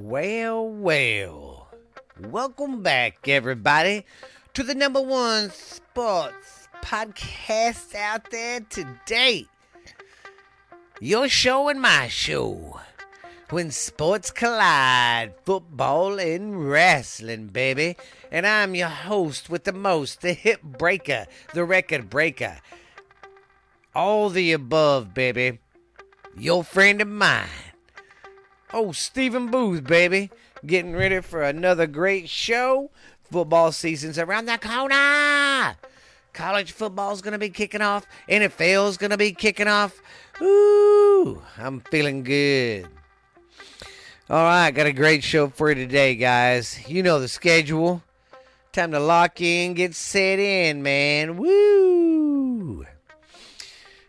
Well, well. Welcome back, everybody, to the number one sports podcast out there today. Your show and my show. When sports collide, football and wrestling, baby. And I'm your host with the most, the hip breaker, the record breaker. All the above, baby. Your friend of mine. Oh, Stephen Booth, baby. Getting ready for another great show. Football season's around the corner. College football's going to be kicking off. NFL's going to be kicking off. Ooh, I'm feeling good. All right, got a great show for you today, guys. You know the schedule. Time to lock in, get set in, man. Woo!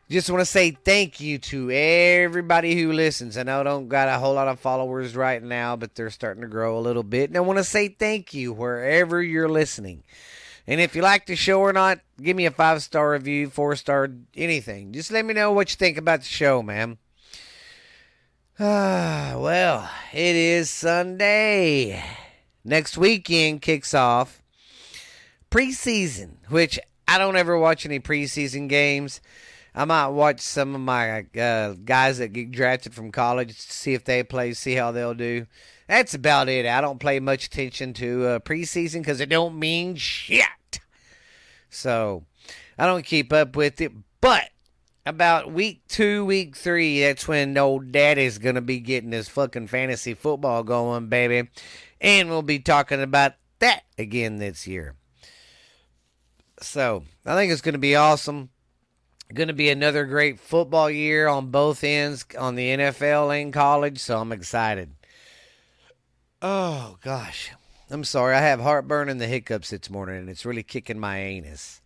Just want to say thank you to everybody who listens. I know I don't got a whole lot of followers right now, but they're starting to grow a little bit. And I want to say thank you wherever you're listening. And if you like the show or not, give me a five star review, four star, anything. Just let me know what you think about the show, man. Ah, well, it is Sunday. Next weekend kicks off preseason, which I don't ever watch any preseason games. I might watch some of my uh, guys that get drafted from college to see if they play, see how they'll do. That's about it. I don't pay much attention to uh, preseason because it don't mean shit. So I don't keep up with it. But about week two, week three, that's when old daddy's going to be getting his fucking fantasy football going, baby. And we'll be talking about that again this year. So I think it's going to be awesome. Going to be another great football year on both ends, on the NFL and college. So I'm excited. Oh, gosh. I'm sorry. I have heartburn and the hiccups this morning, and it's really kicking my anus.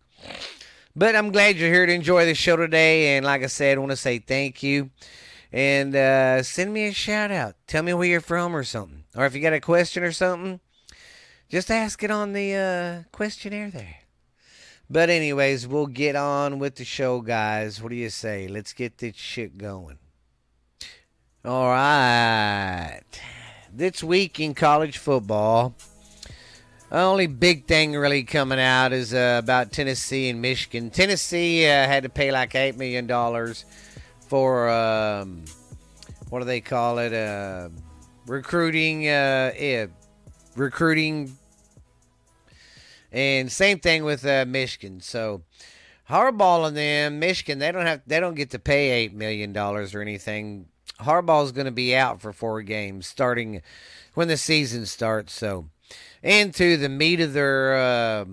But I'm glad you're here to enjoy the show today. And like I said, I want to say thank you. And uh, send me a shout out. Tell me where you're from or something. Or if you got a question or something, just ask it on the uh, questionnaire there. But, anyways, we'll get on with the show, guys. What do you say? Let's get this shit going. All right. This week in college football. the Only big thing really coming out is uh, about Tennessee and Michigan. Tennessee uh, had to pay like eight million dollars for um, what do they call it? Uh, recruiting, uh, yeah, recruiting, and same thing with uh, Michigan. So Harbaugh and them, Michigan, they don't have, they don't get to pay eight million dollars or anything. Harbaugh's going to be out for four games starting when the season starts. So into the meat of their uh,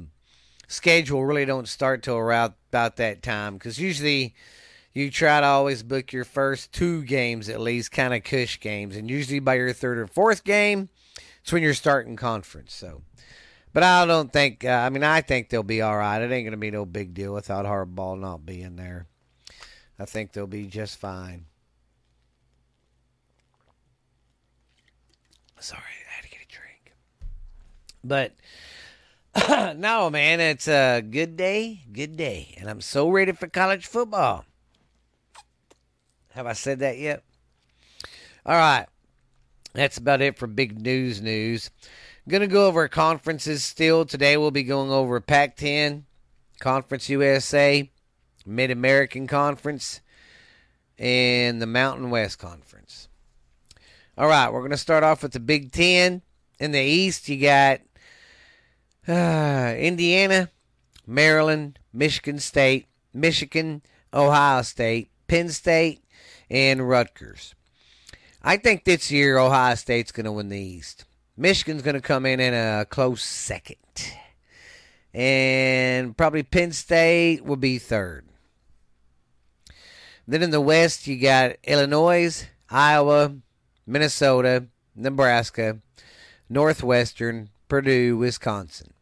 schedule really don't start till around about that time because usually you try to always book your first two games at least kind of cush games and usually by your third or fourth game it's when you're starting conference so but i don't think uh, i mean i think they'll be all right it ain't going to be no big deal without Harbaugh not being there i think they'll be just fine sorry I had to get a drink. but no, man, it's a good day, good day. And I'm so ready for college football. Have I said that yet? All right. That's about it for big news news. Going to go over conferences still. Today we'll be going over Pac 10, Conference USA, Mid American Conference, and the Mountain West Conference. All right, we're going to start off with the Big Ten. In the East, you got uh, Indiana, Maryland, Michigan State, Michigan, Ohio State, Penn State, and Rutgers. I think this year Ohio State's going to win the East. Michigan's going to come in in a close second. And probably Penn State will be third. Then in the West, you got Illinois, Iowa, Minnesota, Nebraska, Northwestern, Purdue, Wisconsin.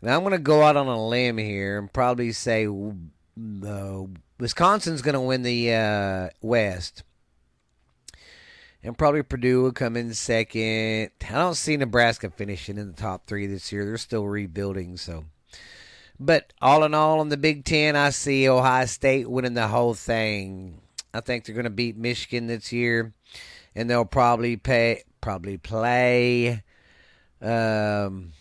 Now I'm going to go out on a limb here and probably say uh, Wisconsin's going to win the uh, West. And probably Purdue will come in second. I don't see Nebraska finishing in the top three this year. They're still rebuilding, so. But all in all, in the Big Ten, I see Ohio State winning the whole thing. I think they're going to beat Michigan this year, and they'll probably pay probably play. Um,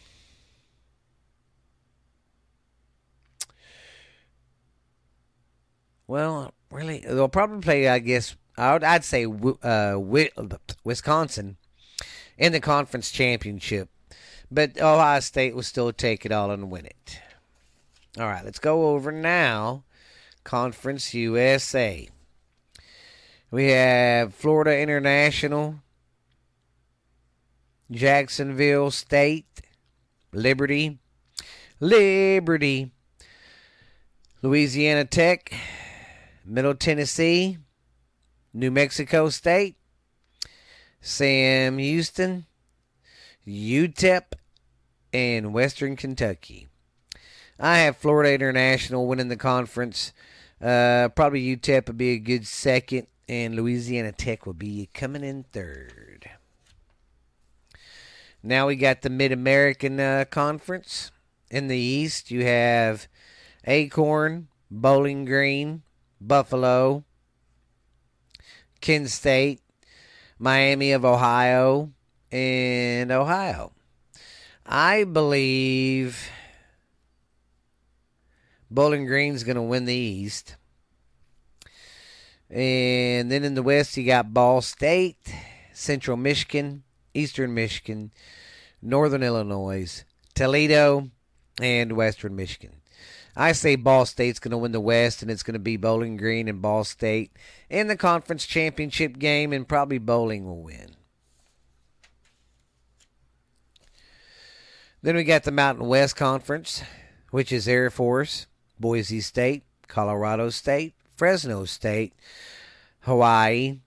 well, really, they'll probably play. I guess I would, I'd say uh, Wisconsin in the conference championship, but Ohio State will still take it all and win it. All right, let's go over now. Conference USA. We have Florida International, Jacksonville State, Liberty, Liberty, Louisiana Tech, Middle Tennessee, New Mexico State, Sam Houston, UTEP, and Western Kentucky. I have Florida International winning the conference. Uh, probably UTEP would be a good second, and Louisiana Tech will be coming in third. Now we got the Mid American uh, Conference. In the East, you have Akron, Bowling Green, Buffalo, Kent State, Miami of Ohio, and Ohio. I believe Bowling Green's going to win the East. And then in the West, you got Ball State, Central Michigan, Eastern Michigan, Northern Illinois, Toledo, and Western Michigan. I say Ball State's going to win the West, and it's going to be Bowling Green and Ball State in the conference championship game, and probably Bowling will win. Then we got the Mountain West Conference, which is Air Force, Boise State, Colorado State, Fresno State, Hawaii,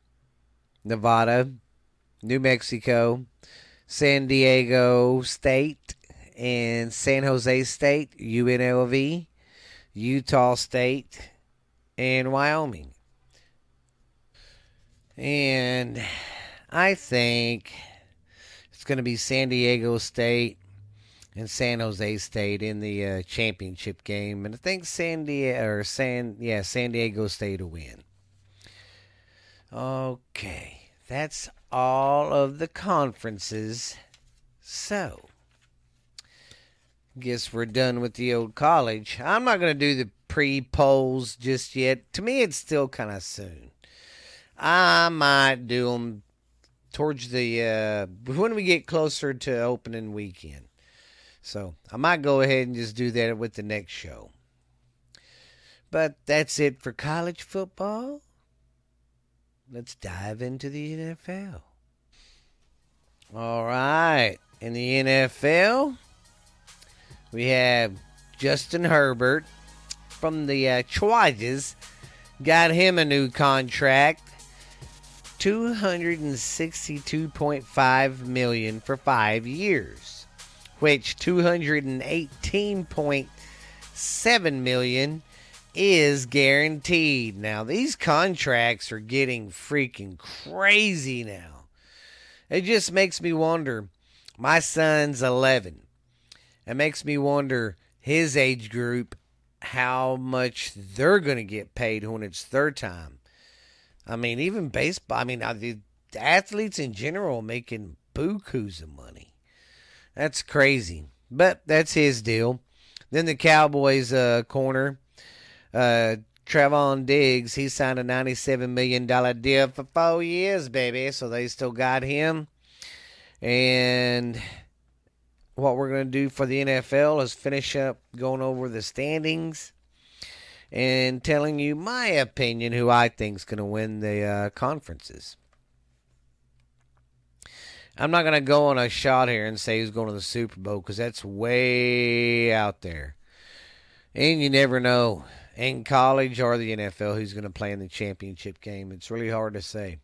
Nevada, New Mexico, San Diego State, and San Jose State, UNLV, Utah State, and Wyoming. And I think it's going to be San Diego State, and San Jose State in the uh, championship game, and I think San Diego or San yeah San Diego State will win. Okay, that's all of the conferences. So, guess we're done with the old college. I'm not going to do the pre polls just yet. To me, it's still kind of soon. I might do them towards the uh, when we get closer to opening weekend. So I might go ahead and just do that with the next show. But that's it for college football. Let's dive into the NFL. All right. In the NFL, we have Justin Herbert from the uh, Chargers. Got him a new contract. 262.5 million for 5 years which 218.7 million is guaranteed. Now these contracts are getting freaking crazy now. It just makes me wonder. My son's 11. It makes me wonder his age group how much they're going to get paid when it's their time. I mean, even baseball. I mean, the athletes in general making bukus of money. That's crazy. But that's his deal. Then the Cowboys uh, corner, uh, Trevon Diggs, he signed a $97 million deal for four years, baby. So they still got him. And what we're going to do for the NFL is finish up going over the standings and telling you my opinion who I think is going to win the uh, conferences. I'm not going to go on a shot here and say who's going to the Super Bowl because that's way out there. And you never know in college or the NFL who's going to play in the championship game. It's really hard to say.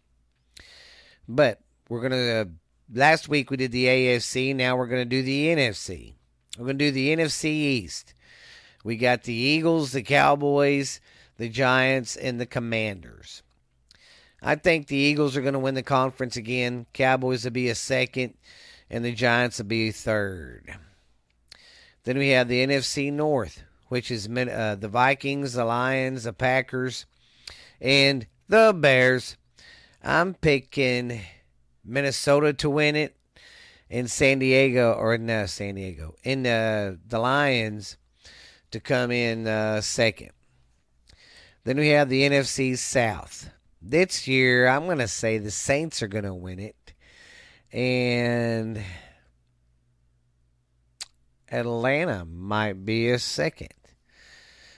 But we're going to. Last week we did the AFC. Now we're going to do the NFC. We're going to do the NFC East. We got the Eagles, the Cowboys, the Giants, and the Commanders. I think the Eagles are going to win the conference again. Cowboys will be a second, and the Giants will be third. Then we have the NFC North, which is uh, the Vikings, the Lions, the Packers, and the Bears. I'm picking Minnesota to win it, in San Diego or no San Diego, in the the Lions to come in uh, second. Then we have the NFC South. This year, I'm going to say the Saints are going to win it. And Atlanta might be a second.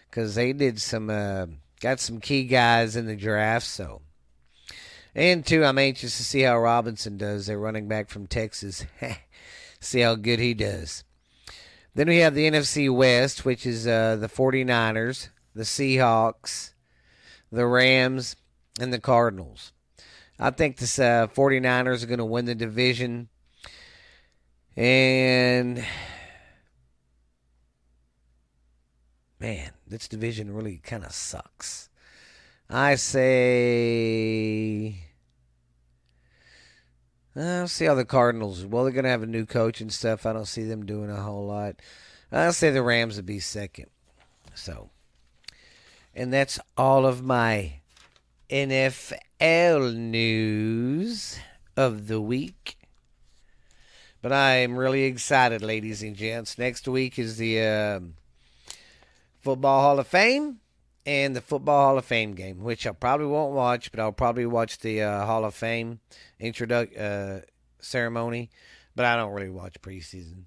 Because they did some, uh, got some key guys in the draft. So, and two, I'm anxious to see how Robinson does. They're running back from Texas. see how good he does. Then we have the NFC West, which is uh, the 49ers, the Seahawks, the Rams, and the Cardinals. I think the uh, 49ers are going to win the division. And man, this division really kind of sucks. I say. I'll see how the Cardinals. Well, they're going to have a new coach and stuff. I don't see them doing a whole lot. I'll say the Rams would be second. So, and that's all of my NFL news of the week. But I am really excited, ladies and gents. Next week is the uh, Football Hall of Fame and the Football Hall of Fame game, which I probably won't watch, but I'll probably watch the uh, Hall of Fame introduction uh, ceremony. But I don't really watch preseason.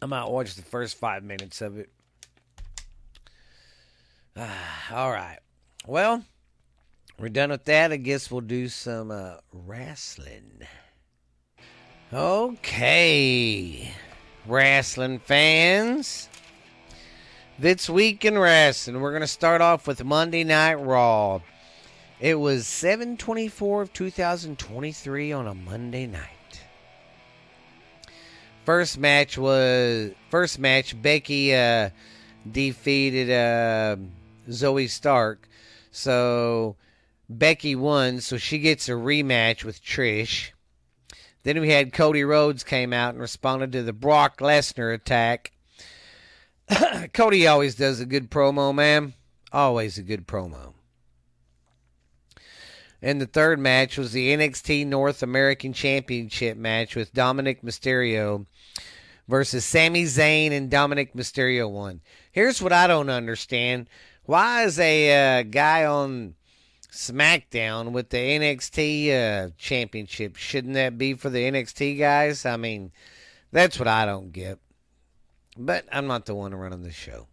I might watch the first five minutes of it. all right. Well, we're done with that. I guess we'll do some uh, wrestling. Okay. Wrestling fans. This week in wrestling, we're going to start off with Monday Night Raw. It was 724 of 2023 on a Monday night. First match was first match Becky uh, defeated uh, Zoey Stark. So Becky won, so she gets a rematch with Trish. Then we had Cody Rhodes came out and responded to the Brock Lesnar attack. Cody always does a good promo, man. Always a good promo. And the third match was the NXT North American Championship match with Dominik Mysterio versus Sami Zayn and Dominik Mysterio won. Here's what I don't understand. Why is a uh, guy on SmackDown with the NXT uh, championship? Shouldn't that be for the NXT guys? I mean, that's what I don't get. But I'm not the one running the show.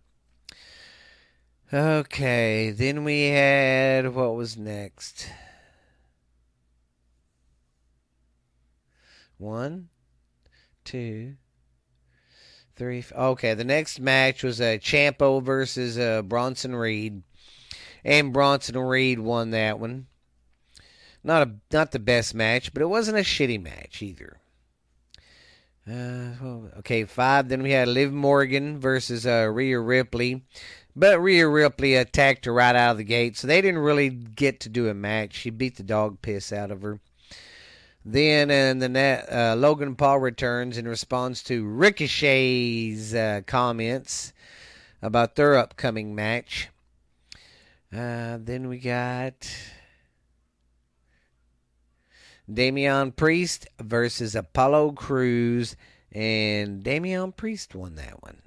Okay, then we had what was next? One, two, three. Okay, the next match was a uh, Ciampa versus uh, Bronson Reed, and Bronson Reed won that one. Not a not the best match, but it wasn't a shitty match either. Uh, okay, five. Then we had Liv Morgan versus uh, Rhea Ripley, but Rhea Ripley attacked her right out of the gate, so they didn't really get to do a match. She beat the dog piss out of her. Then in the net, uh, Logan Paul returns in response to Ricochet's uh, comments about their upcoming match. Uh, then we got Damian Priest versus Apollo Crews, and Damian Priest won that one.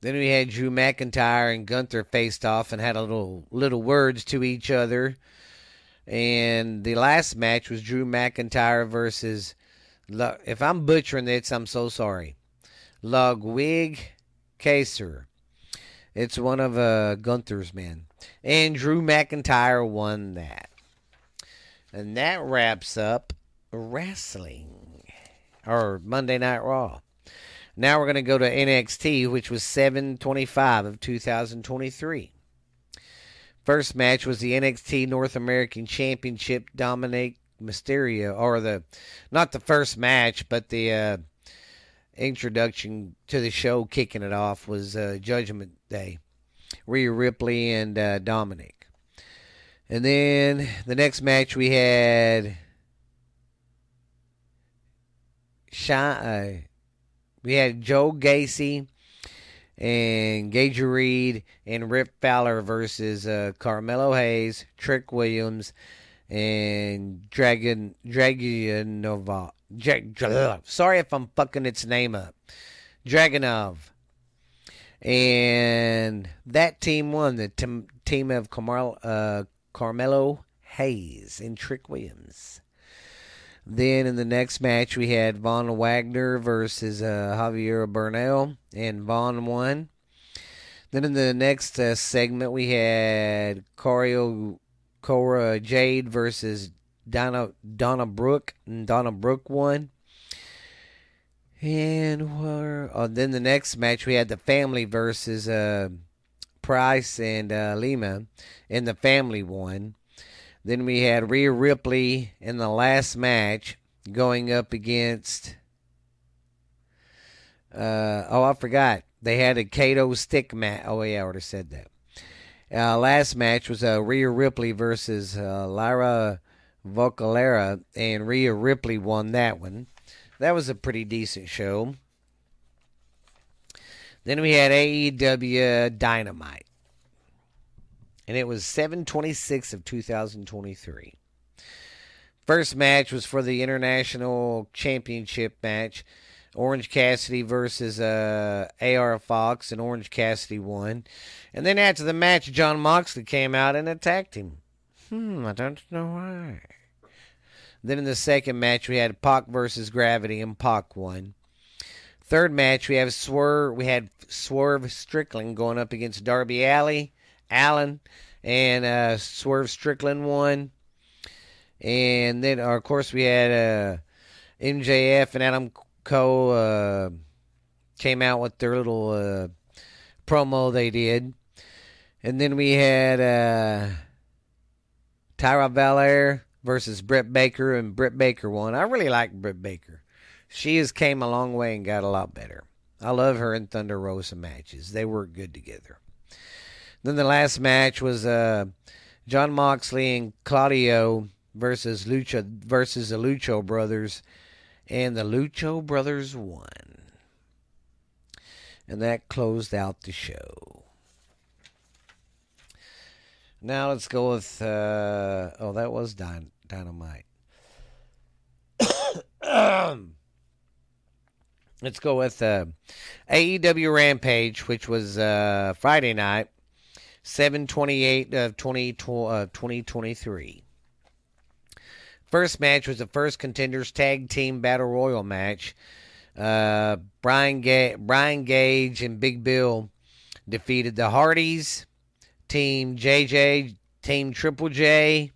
Then we had Drew McIntyre and Gunther faced off and had a little little words to each other. And the last match was Drew McIntyre versus, if I'm butchering this, I'm so sorry. Ludwig Kaiser. It's one of uh, Gunther's men. And Drew McIntyre won that. And that wraps up wrestling. Or Monday Night Raw. Now we're going to go to NXT, which was 725 of 2023. First match was the NXT North American Championship Dominik Mysterio, or the not the first match, but the uh, introduction to the show, kicking it off was uh, Judgment Day, Rhea Ripley and uh, Dominik, and then the next match we had. Uh, we had Joe Gacy and Gage Reed and Rip Fowler versus uh, Carmelo Hayes, Trick Williams, and Dragon Dragunov. Dra- sorry if I'm fucking its name up. Dragunov. And that team won. The t- team of Carmel- uh, Carmelo Hayes and Trick Williams. Then in the next match, we had Von Wagner versus uh, Javier Bernal, and Von won. Then in the next uh, segment, we had Corio Cora Jade versus Donna Donna Brooke, and Donna Brooke won. And oh, then the next match, we had the family versus uh, Price and uh, Lima, and the family won. Then we had Rhea Ripley in the last match going up against. Uh, oh, I forgot. They had a Kendo stick match. Oh, yeah, I already said that. Uh, last match was uh, Rhea Ripley versus uh, Lyra Valkyria, and Rhea Ripley won that one. That was a pretty decent show. Then we had AEW Dynamite and it was 726 of 2023. First match was for the International Championship match. Orange Cassidy versus uh, AR Fox, and Orange Cassidy won. And then after the match, Jon Moxley came out and attacked him. Hmm, I don't know why. Then in the second match, we had Pac versus Gravity, and Pac won. Third match, we have Swerve. We had Swerve Strickland going up against Darby Allin. Allen and uh, Swerve Strickland won. And then, of course, we had uh, MJF and Adam Cole uh, came out with their little uh, promo they did. And then we had uh, Tyra Valor versus Britt Baker, and Britt Baker won. I really like Britt Baker. She has came a long way and got a lot better. I love her and Thunder Rosa matches. They work good together. Then the last match was uh, Jon Moxley and Claudio versus Lucha versus the Lucha brothers, and the Lucha brothers won. And that closed out the show. Now let's go with uh, oh that was dyn- dynamite. let's go with uh, AEW Rampage, which was uh, Friday night. 728 of 20, uh, 2023. First match was the first contenders tag team battle royal match. Uh, Brian, Ga- Brian Cage and Big Bill defeated the Hardys, Team JJ, Team Triple J,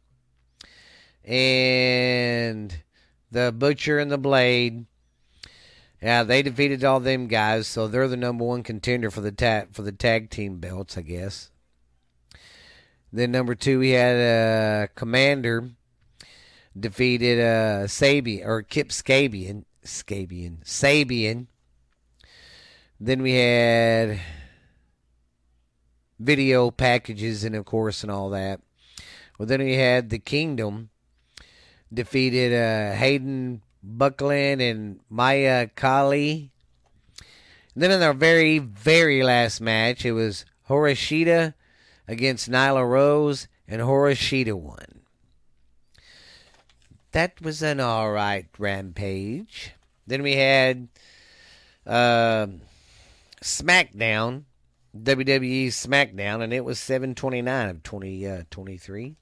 and the Butcher and the Blade. Yeah, they defeated all them guys, so they're the number one contender for the ta- for the tag team belts, I guess. Then number two, we had uh, Commander defeated uh, Sabian or Kip Scabian, Scabian, Sabian. Then we had video packages and of course and all that. Well, then we had the Kingdom defeated uh, Hayden Buckland and Maya Kali. And then in our very, very last match, it was Horishida against Nyla Rose, and Horishida won. That was an alright rampage. Then we had uh, SmackDown, WWE SmackDown, and it was 729 of 2023. Uh,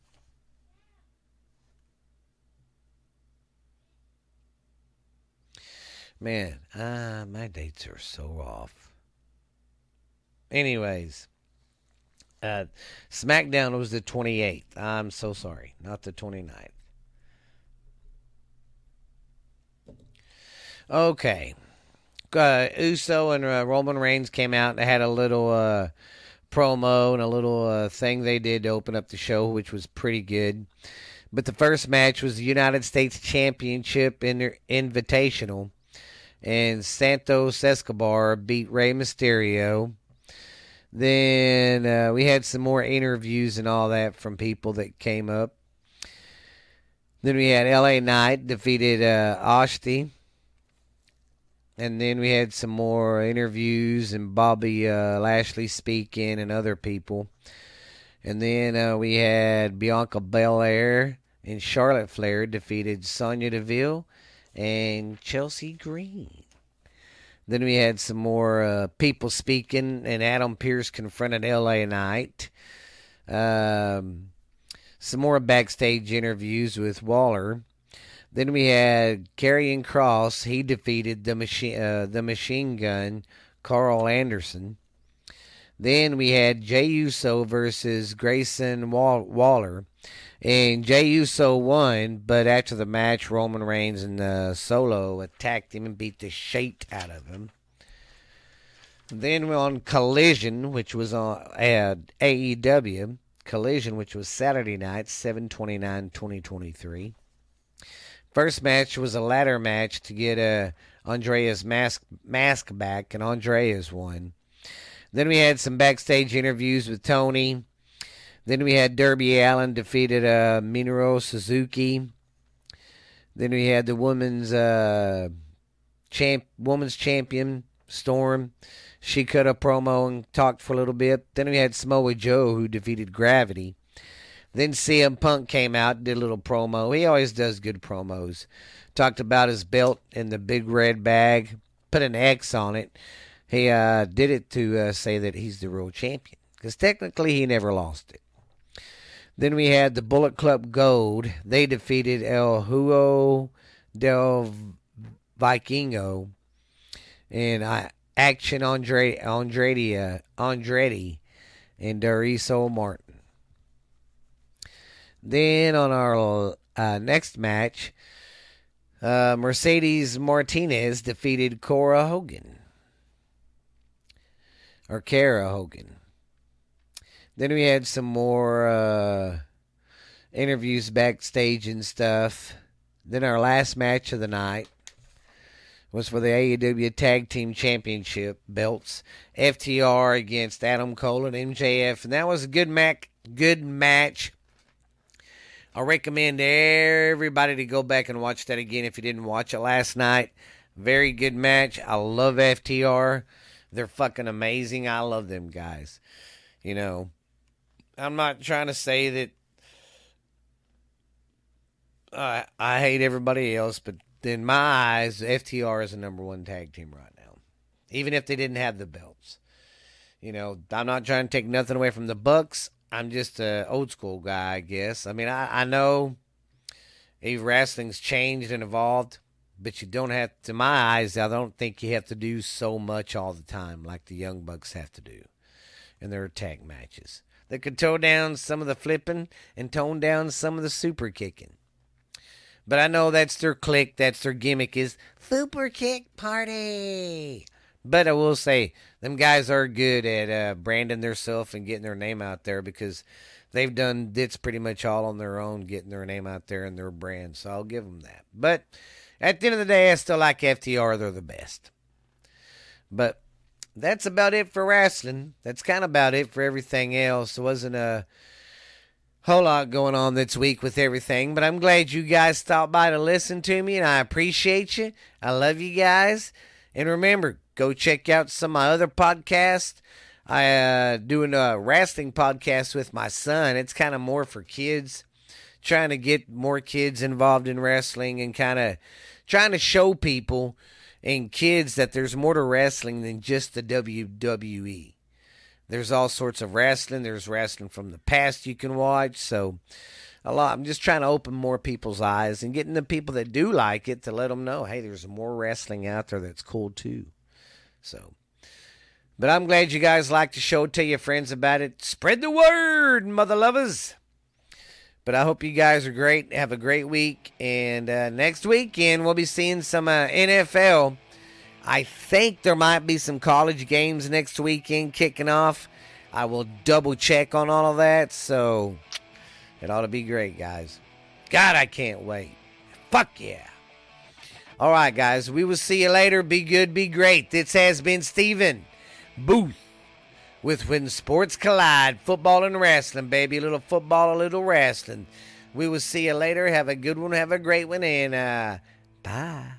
Man, ah, my dates are so off. Anyways, uh, SmackDown was the 28th. I'm so sorry, not the 29th. Okay. Uh, Uso and uh, Roman Reigns came out and had a little uh, promo and a little uh, thing they did to open up the show, which was pretty good. But the first match was the United States Championship Inter- Invitational, and Santos Escobar beat Rey Mysterio. Then uh, we had some more interviews and all that from people that came up. Then we had LA Knight defeated uh, Ashti. And then we had some more interviews and Bobby uh, Lashley speaking and other people. And then uh, we had Bianca Belair and Charlotte Flair defeated Sonya Deville and Chelsea Green. Then we had some more uh, people speaking, and Adam Pearce confronted LA Knight. Um, some more backstage interviews with Waller. Then we had Karrion Kross. He defeated the machine, uh, the machine gun, Karl Anderson. Then we had Jey Uso versus Grayson Waller. And Jey Uso won, but after the match, Roman Reigns and uh, Solo attacked him and beat the shit out of him. Then we're on Collision, which was on AEW. Collision, which was Saturday night, 729 2023. First match was a ladder match to get uh, Andrade's mask, mask back, and Andrade's won. Then we had some backstage interviews with Tony. Then we had Darby Allin defeated uh, Minoru Suzuki. Then we had the women's uh, champ, women's champion Storm. She cut a promo and talked for a little bit. Then we had Samoa Joe who defeated Gravity. Then CM Punk came out, did a little promo. He always does good promos. Talked about his belt in the big red bag, put an X on it. He uh, did it to uh, say that he's the real champion because technically he never lost it. Then we had the Bullet Club Gold. They defeated El Hijo del Vikingo and Action Andre, Andretti, Andretti and Darius Martin. Then on our uh, next match, uh, Mercedes Martinez defeated Cora Hogan. Or Kara Hogan. Then we had some more uh, interviews backstage and stuff. Then our last match of the night was for the AEW Tag Team Championship belts. FTR against Adam Cole and MJF, and that was a good match. Good match. I recommend everybody to go back and watch that again if you didn't watch it last night. Very good match. I love FTR. They're fucking amazing. I love them guys. You know, I'm not trying to say that uh, I hate everybody else, but in my eyes, FTR is the number one tag team right now, even if they didn't have the belts. You know, I'm not trying to take nothing away from the Bucks. I'm just a old school guy, I guess. I mean, I, I know wrestling's changed and evolved, but you don't have, to my eyes, I don't think you have to do so much all the time like the Young Bucks have to do in their tag matches that could tone down some of the flipping and tone down some of the super kicking. But I know that's their click, that's their gimmick is super kick party. But I will say, them guys are good at uh, branding themselves and getting their name out there because they've done this pretty much all on their own, getting their name out there and their brand. So I'll give them that. But at the end of the day, I still like FTR. They're the best. But that's about it for wrestling. That's kind of about it for everything else. It wasn't a whole lot going on this week with everything, but I'm glad you guys stopped by to listen to me, and I appreciate you. I love you guys. And remember, go check out some of my other podcasts. I uh doing a wrestling podcast with my son. It's kind of more for kids, trying to get more kids involved in wrestling and kind of trying to show people and kids that there's more to wrestling than just the WWE. There's all sorts of wrestling. There's wrestling from the past you can watch. So a lot. I'm just trying to open more people's eyes and getting the people that do like it to let them know, hey, there's more wrestling out there that's cool too. So, but I'm glad you guys like the show. Tell your friends about it. Spread the word, mother lovers. But I hope you guys are great. Have a great week. And uh, next weekend, we'll be seeing some uh, NFL. I think there might be some college games next weekend kicking off. I will double check on all of that. So it ought to be great, guys. God, I can't wait. Fuck yeah. All right, guys. We will see you later. Be good, be great. This has been Steven Booth with When Sports Collide. Football and wrestling, baby. A little football, a little wrestling. We will see you later. Have a good one. Have a great one. And uh, bye.